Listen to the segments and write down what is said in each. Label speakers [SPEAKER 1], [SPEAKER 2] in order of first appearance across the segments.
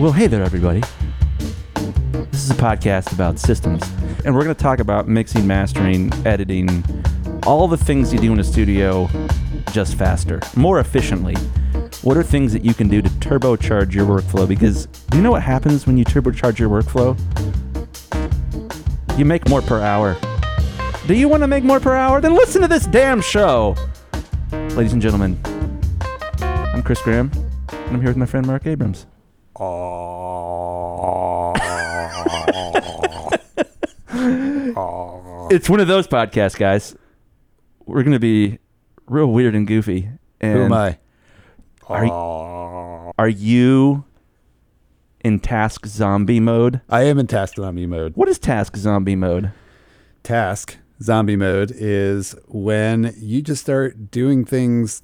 [SPEAKER 1] Well, hey there, everybody. This is a podcast about systems, and we're going to talk about mixing, mastering, editing, all the things you do in a studio just faster, more efficiently. What are things that you can do to turbocharge your workflow? Because do you know what happens when you turbocharge your workflow? You make more per hour. Do you want to make more per hour? Then listen to this damn show. Ladies and gentlemen, I'm Chris Graham, and I'm here with my friend Mark Abrams. It's one of those podcasts, guys. We're going to be real weird and goofy. And
[SPEAKER 2] Who am I?
[SPEAKER 1] Are, are you in task zombie mode?
[SPEAKER 2] I am in task zombie mode.
[SPEAKER 1] What is task zombie mode?
[SPEAKER 2] Task zombie mode is when you just start doing things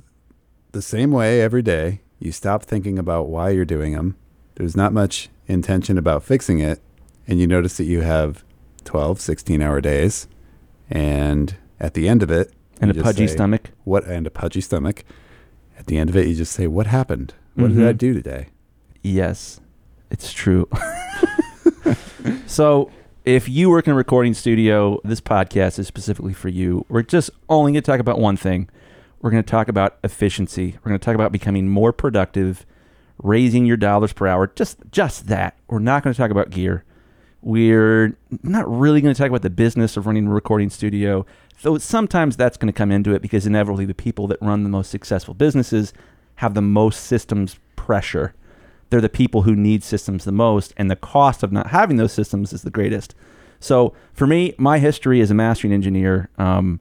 [SPEAKER 2] the same way every day. You stop thinking about why you're doing them. There's not much intention about fixing it. And you notice that you have 12, 16 hour days. And at the end of it,
[SPEAKER 1] And a pudgy
[SPEAKER 2] say,
[SPEAKER 1] stomach?
[SPEAKER 2] What and a pudgy stomach. At the end of it, you just say, "What happened? What
[SPEAKER 1] Mhm.
[SPEAKER 2] did I do today?"
[SPEAKER 1] Yes, it's true. so, if you work in a recording studio, this podcast is specifically for you. We're just only going to talk about one thing. We're going to talk about efficiency. We're going to talk about becoming more productive, raising your dollars per hour. Just just that. We're not going to talk about gear. We're not really going to talk about the business of running a recording studio, though sometimes that's going to come into it because inevitably the people that run the most successful businesses have the most systems pressure. They're the people who need systems the most, and the cost of not having those systems is the greatest. So for me, my history as a mastering engineer um,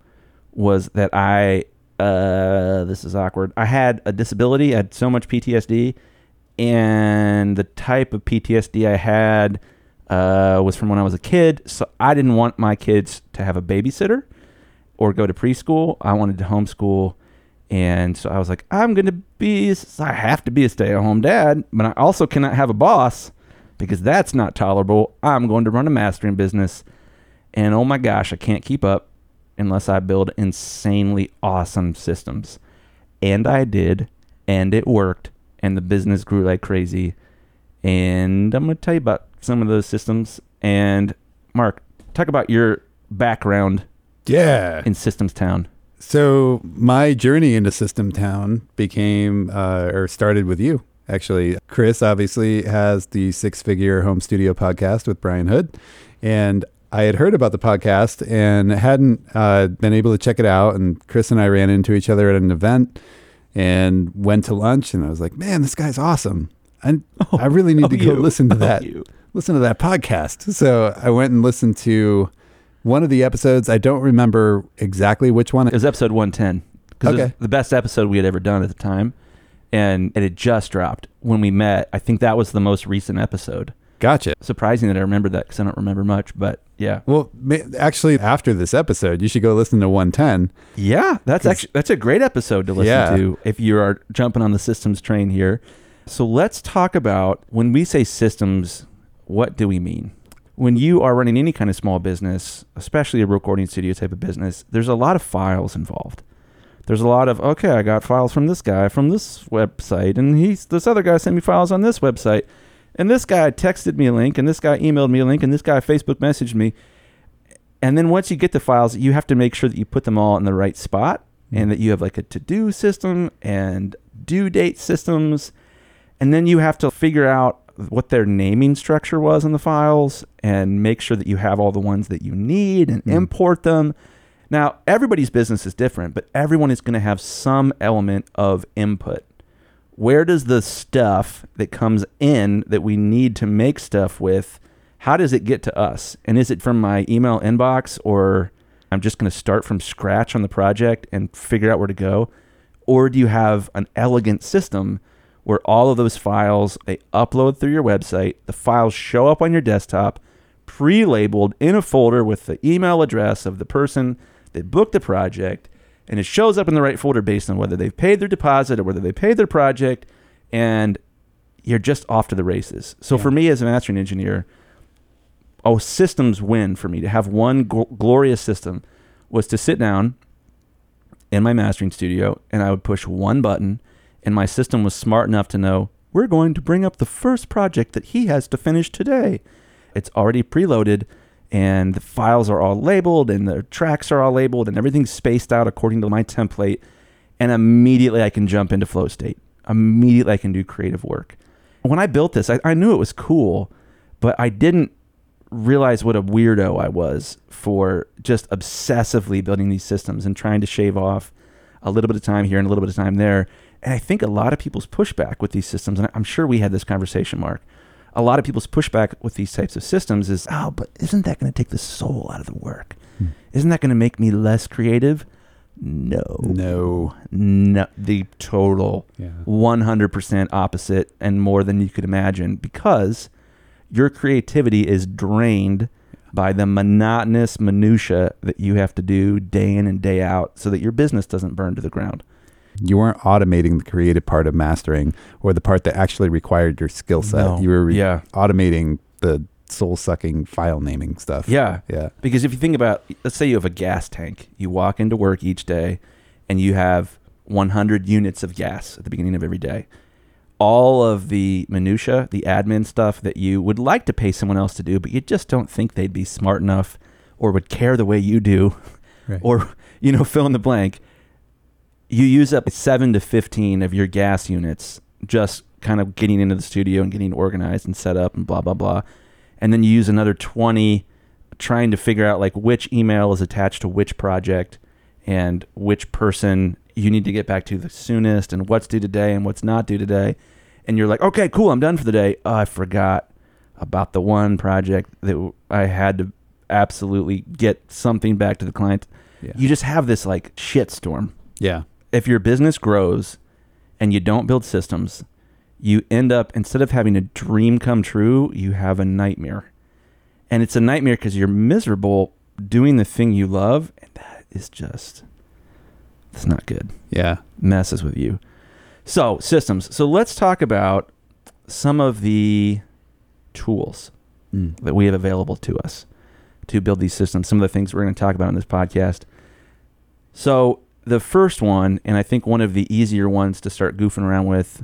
[SPEAKER 1] was that I, uh, this is awkward. I had a disability. I had so much PTSD, and the type of PTSD I had uh, was from when I was a kid. So I didn't want my kids to have a babysitter or go to preschool. I wanted to homeschool. And so I was like, I'm going to be, I have to be a stay at home dad, but I also cannot have a boss because that's not tolerable. I'm going to run a mastering business. And oh my gosh, I can't keep up unless I build insanely awesome systems. And I did, and it worked, and the business grew like crazy. And I'm going to tell you about some of those systems. And Mark, talk about your background
[SPEAKER 2] Yeah.
[SPEAKER 1] in Systems Town.
[SPEAKER 2] So my journey into System Town became uh, or started with you. Actually, Chris obviously has the Six Figure Home Studio podcast with Brian Hood, and I had heard about the podcast and hadn't uh, been able to check it out. And Chris and I ran into each other at an event and went to lunch, and I was like, "Man, this guy's awesome! I oh, I really need
[SPEAKER 1] Oh,
[SPEAKER 2] to go
[SPEAKER 1] you.
[SPEAKER 2] listen to
[SPEAKER 1] Oh,
[SPEAKER 2] that."
[SPEAKER 1] you.
[SPEAKER 2] listen to that podcast. So I went and listened to one of the episodes. I don't remember exactly which one.
[SPEAKER 1] It was episode 110 because it was
[SPEAKER 2] Okay.
[SPEAKER 1] the best episode we had ever done at the time. And it had just dropped when we met. I think that was the most recent episode.
[SPEAKER 2] Gotcha.
[SPEAKER 1] Surprising that I remember that because I don't remember much, but yeah.
[SPEAKER 2] Well, actually, after this episode, you should go listen to 110.
[SPEAKER 1] Yeah, that's actually that's a great episode to listen
[SPEAKER 2] Yeah.
[SPEAKER 1] to if you are jumping on the systems train here. So let's talk about when we say systems, what do we mean? When you are running any kind of small business, especially a recording studio type of business, there's a lot of files involved. There's a lot of okay, I got files from this guy from this website, and he's this other guy sent me files on this website, and this guy texted me a link, and this guy emailed me a link, and this guy Facebook messaged me. And then once you get the files, you have to make sure that you put them all in the right spot and that you have like a to do system and due date systems. And then you have to figure out what their naming structure was in the files and make sure that you have all the ones that you need and
[SPEAKER 2] Mm.
[SPEAKER 1] import them. Now, everybody's business is different, but everyone is going to have some element of input. Where does the stuff that comes in that we need to make stuff with, how does it get to us? And is it from my email inbox or I'm just going to start from scratch on the project and figure out where to go? Or do you have an elegant system where all of those files they upload through your website, the files show up on your desktop, pre-labeled in a folder with the email address of the person that booked the project, and it shows up in the right folder based on whether they've paid their deposit or whether they paid their project, and you're just off to the races. So
[SPEAKER 2] Yeah.
[SPEAKER 1] for me as a mastering engineer, oh, systems win for me to have one gl- glorious system was to sit down in my mastering studio and I would push one button and my system was smart enough to know we're going to bring up the first project that he has to finish today. It's already preloaded and the files are all labeled and the tracks are all labeled and everything's spaced out according to my template. And immediately I can jump into flow state. Immediately I can do creative work. When I built this, I, I knew it was cool, but I didn't realize what a weirdo I was for just obsessively building these systems and trying to shave off a little bit of time here and a little bit of time there. And I think a lot of people's pushback with these systems, and I'm sure we had this conversation, Mark. A lot of people's pushback with these types of systems is, oh, but isn't that going to take the soul out of the work?
[SPEAKER 2] Hmm.
[SPEAKER 1] Isn't that going to make me less creative? No.
[SPEAKER 2] No.
[SPEAKER 1] No. The total
[SPEAKER 2] Yeah.
[SPEAKER 1] 100% opposite and more than you could imagine because your creativity is drained by the monotonous minutia that you have to do day in and day out so that your business doesn't burn to the ground.
[SPEAKER 2] You weren't automating the creative part of mastering or the part that actually required your skill set.
[SPEAKER 1] No.
[SPEAKER 2] You were re-
[SPEAKER 1] Yeah.
[SPEAKER 2] automating the soul sucking file naming stuff.
[SPEAKER 1] Yeah.
[SPEAKER 2] Yeah.
[SPEAKER 1] Because if you think about, let's say you have a gas tank, you walk into work each day and you have 100 units of gas at the beginning of every day. All of the minutia, the admin stuff that you would like to pay someone else to do, but you just don't think they'd be smart enough or would care the way you do,
[SPEAKER 2] Right.
[SPEAKER 1] or you know, fill in the blank. You use up seven to 15 of your gas units just kind of getting into the studio and getting organized and set up and blah blah blah, and then you use another 20 trying to figure out like which email is attached to which project and which person you need to get back to the soonest and what's due today and what's not due today. And you're like, okay, cool, I'm done for the day. Oh, I forgot about the one project that I had to absolutely get something back to the client.
[SPEAKER 2] Yeah.
[SPEAKER 1] You just have this like shitstorm.
[SPEAKER 2] yeah.
[SPEAKER 1] If your business grows and you don't build systems, you end up instead of having a dream come true, you have a nightmare. And it's a nightmare because you're miserable doing the thing you love, and that is just it's not good.
[SPEAKER 2] Yeah.
[SPEAKER 1] Messes with you. So, systems. So let's talk about some of the tools
[SPEAKER 2] Mm.
[SPEAKER 1] that we have available to us to build these systems. Some of the things we're going to talk about in this podcast. So the first one, and I think one of the easier ones to start goofing around with,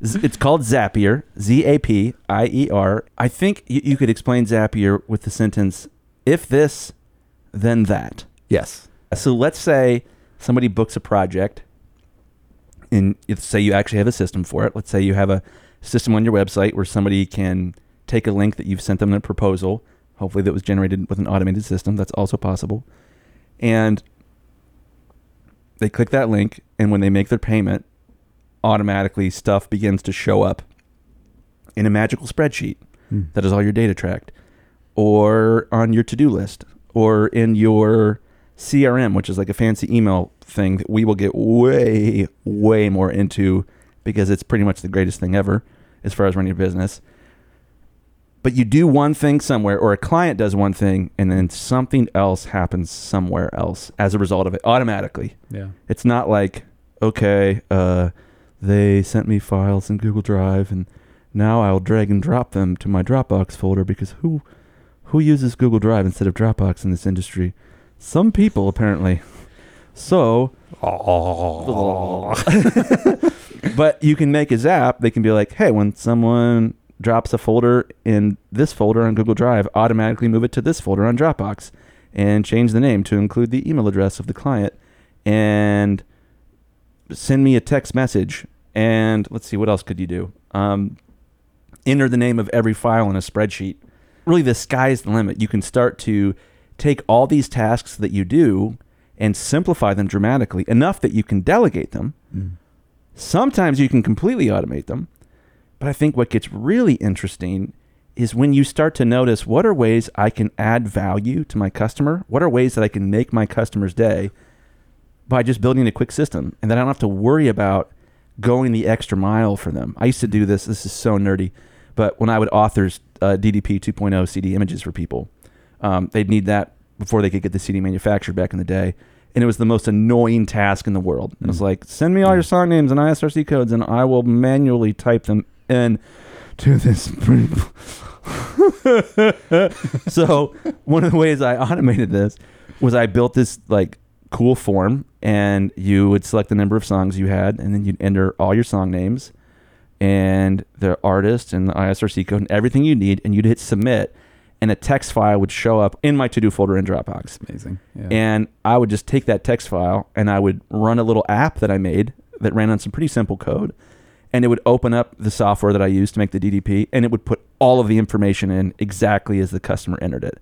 [SPEAKER 1] it's called Zapier. Z A P I E R. I think you, you could explain Zapier with the sentence, "If this, then that."
[SPEAKER 2] Yes.
[SPEAKER 1] So let's say somebody books a project, and say you actually have a system for it. Let's say you have a system on your website where somebody can take a link that you've sent them in a proposal, hopefully that was generated with an automated system. That's also possible. And they click that link, and when they make their payment, automatically stuff begins to show up in a magical spreadsheet
[SPEAKER 2] Mm.
[SPEAKER 1] that is all your data tracked, or on your to do list, or in your CRM, which is like a fancy email thing that we will get way, way more into because it's pretty much the greatest thing ever as far as running a business. But you do one thing somewhere, or a client does one thing, and then something else happens somewhere else as a result of it automatically.
[SPEAKER 2] Yeah.
[SPEAKER 1] It's not like, okay, uh, they sent me files in Google Drive, and now I'll drag and drop them to my Dropbox folder because who, who uses Google Drive instead of Dropbox in this industry? Some people apparently. So, oh. but you can make a zap. They can be like, hey, when someone drops a folder in this folder on Google Drive, automatically move it to this folder on Dropbox and change the name to include the email address of the client and send me a text message. And let's see, what else could you do? Um, enter the name of every file in a spreadsheet. Really, the sky's the limit. You can start to take all these tasks that you do and simplify them dramatically enough that you can delegate them.
[SPEAKER 2] Mm.
[SPEAKER 1] Sometimes you can completely automate them. But I think what gets really interesting is when you start to notice what are ways I can add value to my customer? What are ways that I can make my customer's day by just building a quick system and then I don't have to worry about going the extra mile for them. I used to do this. This is so nerdy. But when I would author uh, DDP 2.0 CD images for people, um, they'd need that before they could get the CD manufactured back in the day. And it was the most annoying task in the world. It was
[SPEAKER 2] Mm.
[SPEAKER 1] like, send me all your song names and ISRC codes, and I will manually type them in to this. so one of the ways I automated this was I built this like cool form, and you would select the number of songs you had, and then you'd enter all your song names, and the artist and the ISRC code and everything you need, and you'd hit submit, and a text file would show up in my to do folder in Dropbox.
[SPEAKER 2] Amazing. Yeah.
[SPEAKER 1] And I would just take that text file and I would run a little app that I made that ran on some pretty simple code. And it would open up the software that I used to make the DDP and it would put all of the information in exactly as the customer entered it.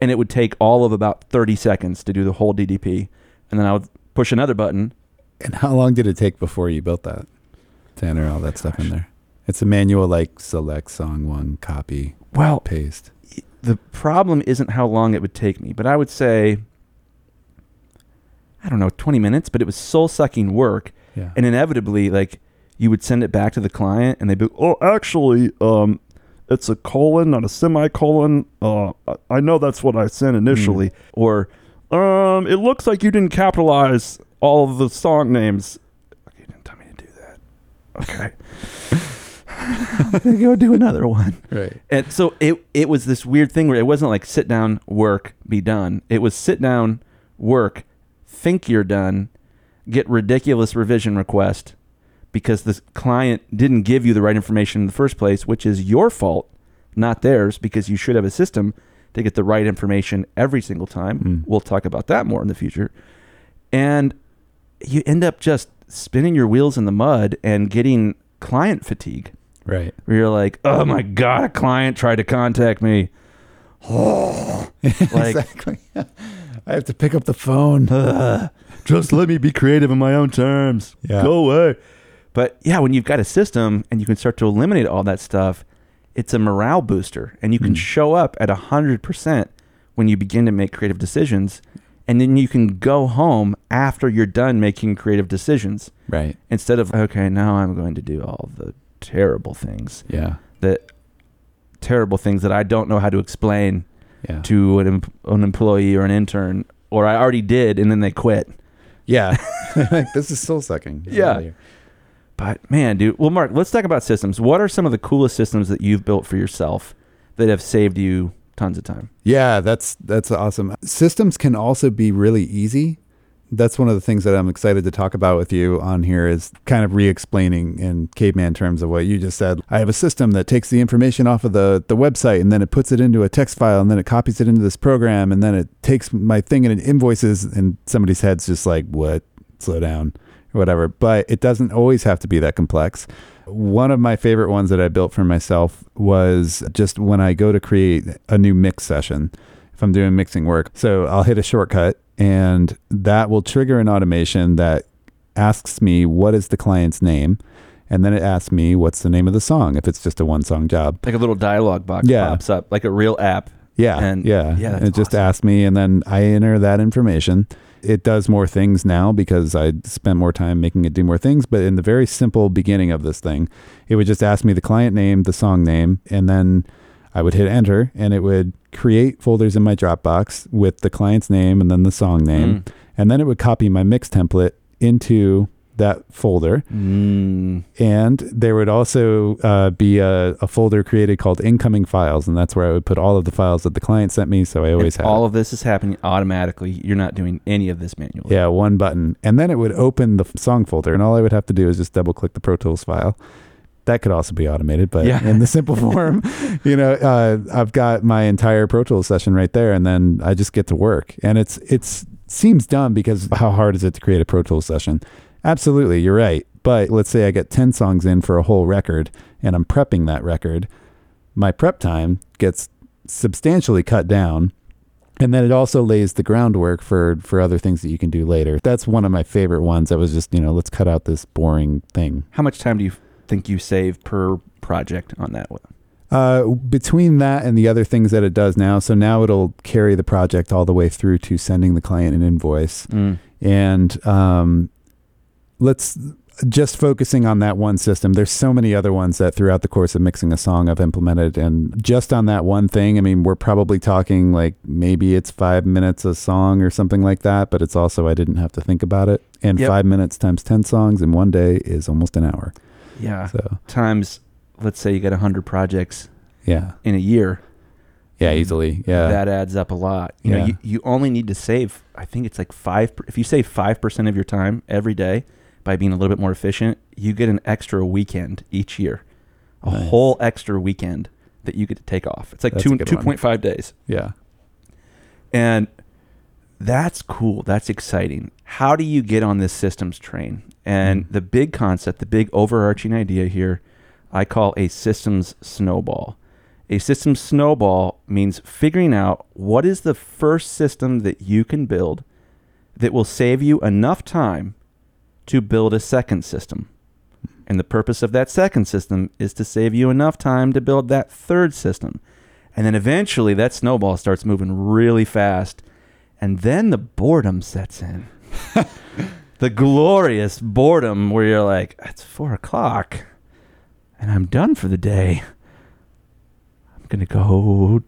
[SPEAKER 1] And it would take all of about 30 seconds to do the whole DDP. And then I would push another button.
[SPEAKER 2] and how long did it take before you built that to enter all that stuff in there? It's a manual like select song one, copy,
[SPEAKER 1] Well,
[SPEAKER 2] paste.
[SPEAKER 1] the problem isn't how long it would take me, but I would say, I don't know, 20 minutes, but it was soul sucking work.
[SPEAKER 2] Yeah.
[SPEAKER 1] and inevitably like you would send it back to the client and they'd be oh actually um it's a colon not a semicolon. Uh I- know that's what i sent initially. Or um it looks like you didn't capitalize all of the song names. You didn't tell me to do that. Okay. I'm gonna go do another one.
[SPEAKER 2] Right.
[SPEAKER 1] and so it it was this weird thing where it wasn't like sit down, work, be done. It was sit down, work, think you're done, get ridiculous revision request because the client didn't give you the right information in the first place, which is your fault, not theirs, because you should have a system to get the right information every single time.
[SPEAKER 2] Mm.
[SPEAKER 1] We'll talk about that more in the future. And you end up just spinning your wheels in the mud and getting client fatigue
[SPEAKER 2] Right.
[SPEAKER 1] where you're like, oh my god, a client tried to contact me. like,
[SPEAKER 2] exactly. I have to pick up the phone.
[SPEAKER 1] "Ugh, just let me be creative in my own terms.
[SPEAKER 2] Yeah.
[SPEAKER 1] Go away. But yeah, when you've got a system and you can start to eliminate all that stuff, it's a morale booster, and you can
[SPEAKER 2] Mm.
[SPEAKER 1] show up at hundred percent when you begin to make creative decisions, and then you can go home after you're done making creative decisions
[SPEAKER 2] Right.
[SPEAKER 1] instead of okay, now I'm going to do all the terrible things
[SPEAKER 2] Yeah.
[SPEAKER 1] that terrible things that I don't know how to explain
[SPEAKER 2] Yeah.
[SPEAKER 1] to an, an employee or an intern, or I already did, and then they quit.
[SPEAKER 2] Yeah. this is soul sucking.
[SPEAKER 1] Yeah. But man, dude, well, Mark, let's talk about systems. What are some of the coolest systems that you've built for yourself that have saved you tons of time?
[SPEAKER 2] Yeah, that's that's awesome. Systems can also be really easy. That's one of the things that I'm excited to talk about with you on here is kind of re-explaining in caveman terms of what you just said. I have a system that takes the information off of the, the website and then it puts it into a text file and then it copies it into this program and then it takes my thing and it invoices and somebody's head's just like, what? Slow down or whatever. But it doesn't always have to be that complex. One of my favorite ones that I built for myself was just when I go to create a new mix session, if I'm doing mixing work. So I'll hit a shortcut and that will trigger an automation that asks me what is the client's name. And then it asks me what's the name of the song if it's just a one song job.
[SPEAKER 1] Like a little dialogue box
[SPEAKER 2] Yeah.
[SPEAKER 1] pops up, like a real app.
[SPEAKER 2] Yeah.
[SPEAKER 1] And-
[SPEAKER 2] yeah.
[SPEAKER 1] yeah,
[SPEAKER 2] And it just asks me, and then I enter that information. It does more things now because I spent more time making it do more things. But in the very simple beginning of this thing, it would just ask me the client name, the song name, and then I would hit enter and it would create folders in my Dropbox with the client's name and then the song name.
[SPEAKER 1] Mm.
[SPEAKER 2] And then it would copy my mix template into that folder.
[SPEAKER 1] Mm.
[SPEAKER 2] And there would also uh, be a, a folder created called incoming files, and that's where I would put all of the files that the client sent me. So I always
[SPEAKER 1] And
[SPEAKER 2] have
[SPEAKER 1] all of this is happening automatically. You're not doing any of this manually.
[SPEAKER 2] yeah one button, and then it would open the song folder, and all I would have to do is just double click the Pro Tools file. That could also be automated, but
[SPEAKER 1] Yeah.
[SPEAKER 2] in the simple form, you know, uh, I've got my entire Pro Tools session right there, and then I just get to work. And it's it's seems dumb because how hard is it to create a Pro Tools session? Absolutely, you're right. But let's say I get 10 songs in for a whole record and I'm prepping that record, my prep time gets substantially cut down. And then it also lays the groundwork for for other things that you can do later. That's one of my favorite ones. I was just, you know, let's cut out this boring thing.
[SPEAKER 1] How much time do you think you save per project on that one?
[SPEAKER 2] Uh, between that and the other things that it does now, so now it'll carry the project all the way through to sending the client an invoice.
[SPEAKER 1] Mm.
[SPEAKER 2] and um, let's just focusing on that one system there's so many other ones that throughout the course of mixing a song i've implemented and just on that one thing i mean we're probably talking like maybe it's five minutes a song or something like that but it's also i didn't have to think about it and
[SPEAKER 1] Yep.
[SPEAKER 2] five minutes times 10 songs in one day is almost an hour
[SPEAKER 1] Yeah.
[SPEAKER 2] so
[SPEAKER 1] Times, let's say you got 100 projects
[SPEAKER 2] yeah
[SPEAKER 1] in a year.
[SPEAKER 2] yeah easily yeah
[SPEAKER 1] That adds up a lot. You know,
[SPEAKER 2] Yeah.
[SPEAKER 1] you, you only need to save, I think it's like five, if you save 5% of your time every day by being a little bit more efficient, you get an extra weekend each year, a
[SPEAKER 2] Nice.
[SPEAKER 1] whole extra weekend that you get to take off. It's like
[SPEAKER 2] That's
[SPEAKER 1] two two point five days,
[SPEAKER 2] Yeah.
[SPEAKER 1] and that's cool. That's exciting. How do you get on this systems train? And
[SPEAKER 2] Mm.
[SPEAKER 1] the big concept, the big overarching idea here, I call a systems snowball. A systems snowball means figuring out what is the first system that you can build that will save you enough time to build a second system. And the purpose of that second system is to save you enough time to build that third system. And then eventually that snowball starts moving really fast. And then the boredom sets in. the glorious boredom where you're like, it's four o'clock and I'm done for the day. I'm going to go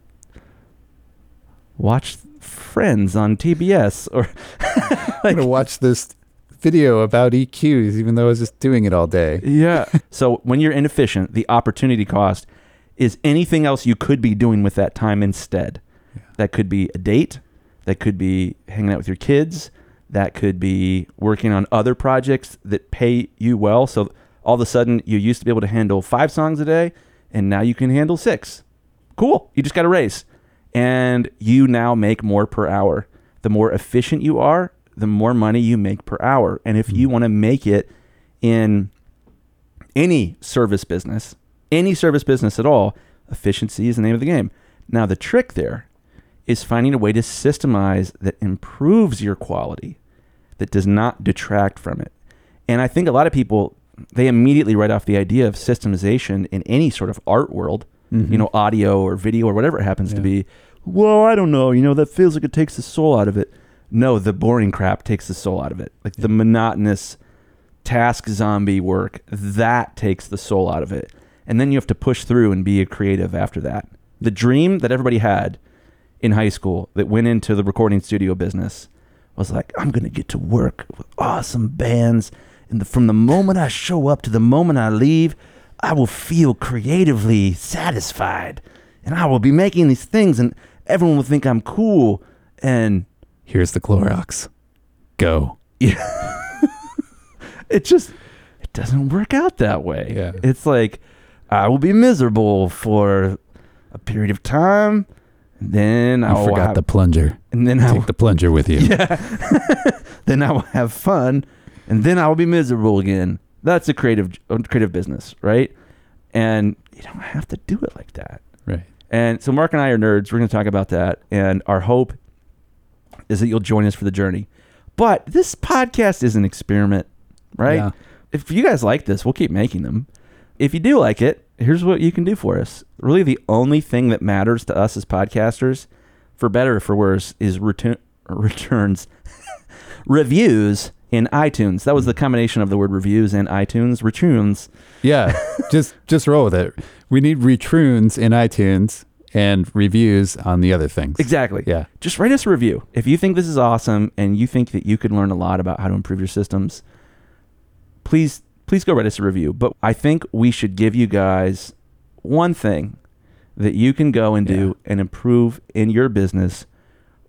[SPEAKER 1] watch Friends on TBS or
[SPEAKER 2] I'm going to watch this video about EQs, even though I was just doing it all day.
[SPEAKER 1] Yeah. so when you're inefficient, the opportunity cost is anything else you could be doing with that time instead. That could be a date, that could be hanging out with your kids, that could be working on other projects that pay you well. So all of a sudden you used to be able to handle 5 songs a day and now you can handle 6. Cool. You just got a raise. And you now make more per hour. The more efficient you are, the more money you make per hour. And if hmm. you want to make it in any service business, any service business at all, efficiency is the name of the game. Now, the trick there is finding a way to systemize that improves your quality, that does not detract from it. And I think a lot of people, they immediately write off the idea of systemization in any sort of art world, mm-hmm. you know, audio or video or whatever it happens to be. Well, I don't know. You know, that feels like it takes the soul out of it. No, the boring crap takes the soul out of it. Like the monotonous task zombie work, that takes the soul out of it. And then you have to push through and be a creative after that. The dream that everybody had in high school that went into the recording studio business was like, I'm going to get to work with awesome bands. And the, from the moment I show up to the moment I leave, I will feel creatively satisfied. And I will be making these things, and everyone will think I'm cool. And
[SPEAKER 2] Here's the Clorox. Go.
[SPEAKER 1] it just it doesn't work out that way.
[SPEAKER 2] Yeah.
[SPEAKER 1] It's like I will be miserable for a period of time, then I
[SPEAKER 2] forgot
[SPEAKER 1] have,
[SPEAKER 2] the plunger.
[SPEAKER 1] and then I
[SPEAKER 2] Take the plunger with you.
[SPEAKER 1] yeah, then I will have fun, and then I will be miserable again. That's a creative creative business, right? And you don't have to do it like that.
[SPEAKER 2] Right.
[SPEAKER 1] And so Mark and I are nerds. We're going to talk about that. And our hope is that you'll join us for the journey. But this podcast is an experiment, right?
[SPEAKER 2] Yeah.
[SPEAKER 1] If you guys like this, we'll keep making them. If you do like it, here's what you can do for us. Really, the only thing that matters to us as podcasters, for better or for worse, is return, returns, reviews in iTunes. That was the combination of the word reviews and iTunes. retunes.
[SPEAKER 2] Yeah. just just roll with it. We need retunes in iTunes and reviews on the other things.
[SPEAKER 1] Exactly.
[SPEAKER 2] Yeah.
[SPEAKER 1] just write us a review. If you think this is awesome and you think that you could learn a lot about how to improve your systems, please please go write us a review. But I think we should give you guys one thing that you can go and do and improve in your business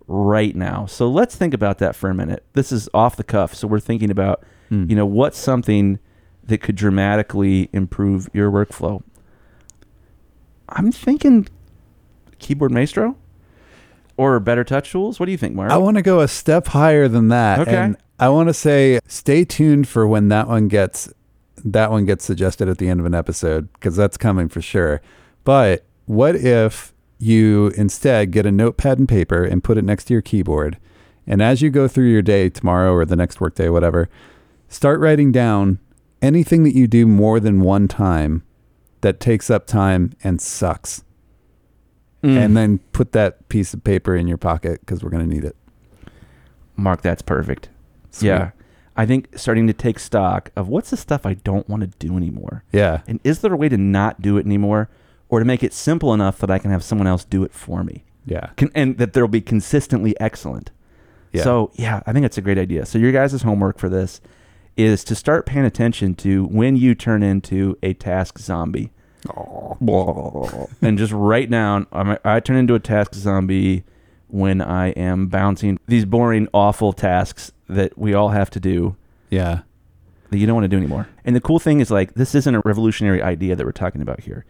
[SPEAKER 1] right now. So let's think about that for a minute. This is off the cuff, so we're thinking about,
[SPEAKER 2] Hmm.
[SPEAKER 1] you know, what's something that could dramatically improve your workflow. I'm thinking keyboard maestro or better touch tools. What do you think, Mark?
[SPEAKER 2] I want to go a step higher than that.
[SPEAKER 1] Okay.
[SPEAKER 2] And I want to say stay tuned for when that one gets that one gets suggested at the end of an episode because that's coming for sure. But what if you instead get a notepad and paper and put it next to your keyboard and as you go through your day tomorrow or the next workday whatever, start writing down anything that you do more than one time that takes up time and sucks.
[SPEAKER 1] Mm.
[SPEAKER 2] And then put that piece of paper in your pocket because we're going to need it.
[SPEAKER 1] Mark, that's perfect.
[SPEAKER 2] Sweet.
[SPEAKER 1] Yeah. I think starting to take stock of what's the stuff I don't want to do anymore.
[SPEAKER 2] Yeah.
[SPEAKER 1] And is there a way to not do it anymore or to make it simple enough that I can have someone else do it for me?
[SPEAKER 2] Yeah.
[SPEAKER 1] Can, and that there'll be consistently excellent.
[SPEAKER 2] Yeah.
[SPEAKER 1] So, yeah, I think it's a great idea. So, your guys' homework for this is to start paying attention to when you turn into a task zombie. And just write down I'm- I turn into a task zombie when I am bouncing these boring, awful tasks that we all have to do.
[SPEAKER 2] Yeah.
[SPEAKER 1] that you don't want to do anymore. And the cool thing is like this isn't a revolutionary idea that we're talking about here.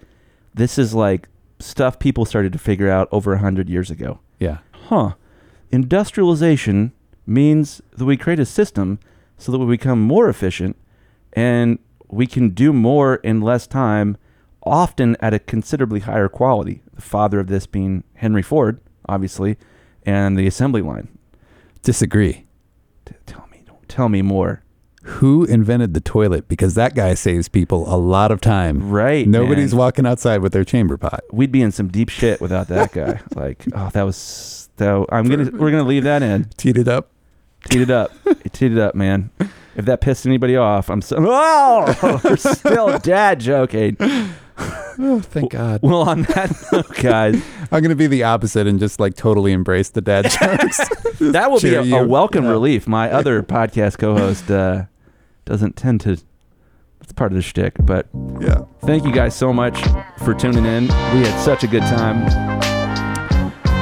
[SPEAKER 1] This is like stuff people started to figure out over a hundred years ago.
[SPEAKER 2] Yeah.
[SPEAKER 1] Huh. Industrialization means that we create a system so that we become more efficient and we can do more in less time, often at a considerably higher quality. The father of this being Henry Ford, obviously, and the assembly line.
[SPEAKER 2] Disagree.
[SPEAKER 1] T- tell me, don't tell me more.
[SPEAKER 2] Who invented the toilet? Because that guy saves people a lot of time.
[SPEAKER 1] Right.
[SPEAKER 2] Nobody's
[SPEAKER 1] man.
[SPEAKER 2] walking outside with their chamber pot.
[SPEAKER 1] We'd be in some deep shit without that guy. like, oh, that was. That, I'm gonna. We're gonna leave that in.
[SPEAKER 2] Teed it up.
[SPEAKER 1] Teed it up. Teed it up, man. If that pissed anybody off, I'm so. Oh, we're still dad joking.
[SPEAKER 2] Oh, thank God.
[SPEAKER 1] Well, on that note, guys,
[SPEAKER 2] I'm going to be the opposite and just like totally embrace the dad jokes.
[SPEAKER 1] that will be a, a welcome
[SPEAKER 2] Yeah.
[SPEAKER 1] relief. My other podcast co-host uh, doesn't tend to. It's part of the shtick, but
[SPEAKER 2] yeah.
[SPEAKER 1] thank you guys so much for tuning in. We had such a good time.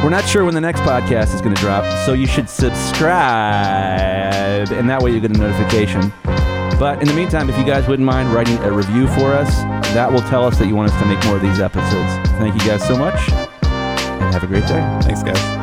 [SPEAKER 1] We're not sure when the next podcast is going to drop, so you should subscribe, and that way you get a notification. But in the meantime, if you guys wouldn't mind writing a review for us, that will tell us that you want us to make more of these episodes. Thank you guys so much, and have a great day.
[SPEAKER 2] Thanks, guys.